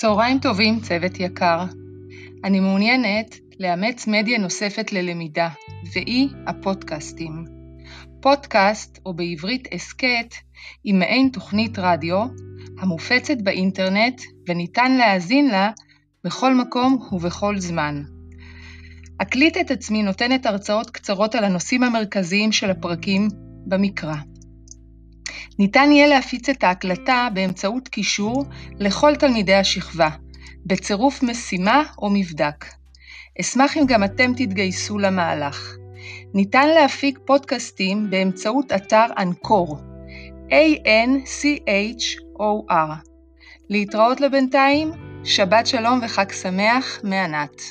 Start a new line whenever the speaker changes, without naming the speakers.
צהריים טובים, צוות יקר. אני מעוניינת לאמץ מדיה נוספת ללמידה, והיא הפודקאסטים. פודקאסט, או בעברית הסכת, היא מעין תוכנית רדיו המופצת באינטרנט וניתן להאזין לה בכל מקום ובכל זמן. אקליט את עצמי נותנת הרצאות קצרות על הנושאים המרכזיים של הפרקים במקרא. ניתן יהיה להפיץ את ההקלטה באמצעות קישור לכל תלמידי השכבה, בצירוף משימה או מבדק. אשמח אם גם אתם תתגייסו למהלך. ניתן להפיק פודקאסטים באמצעות אתר אנקור, A-N-C-H-O-R. להתראות לבינתיים, שבת שלום וחג שמח מענת.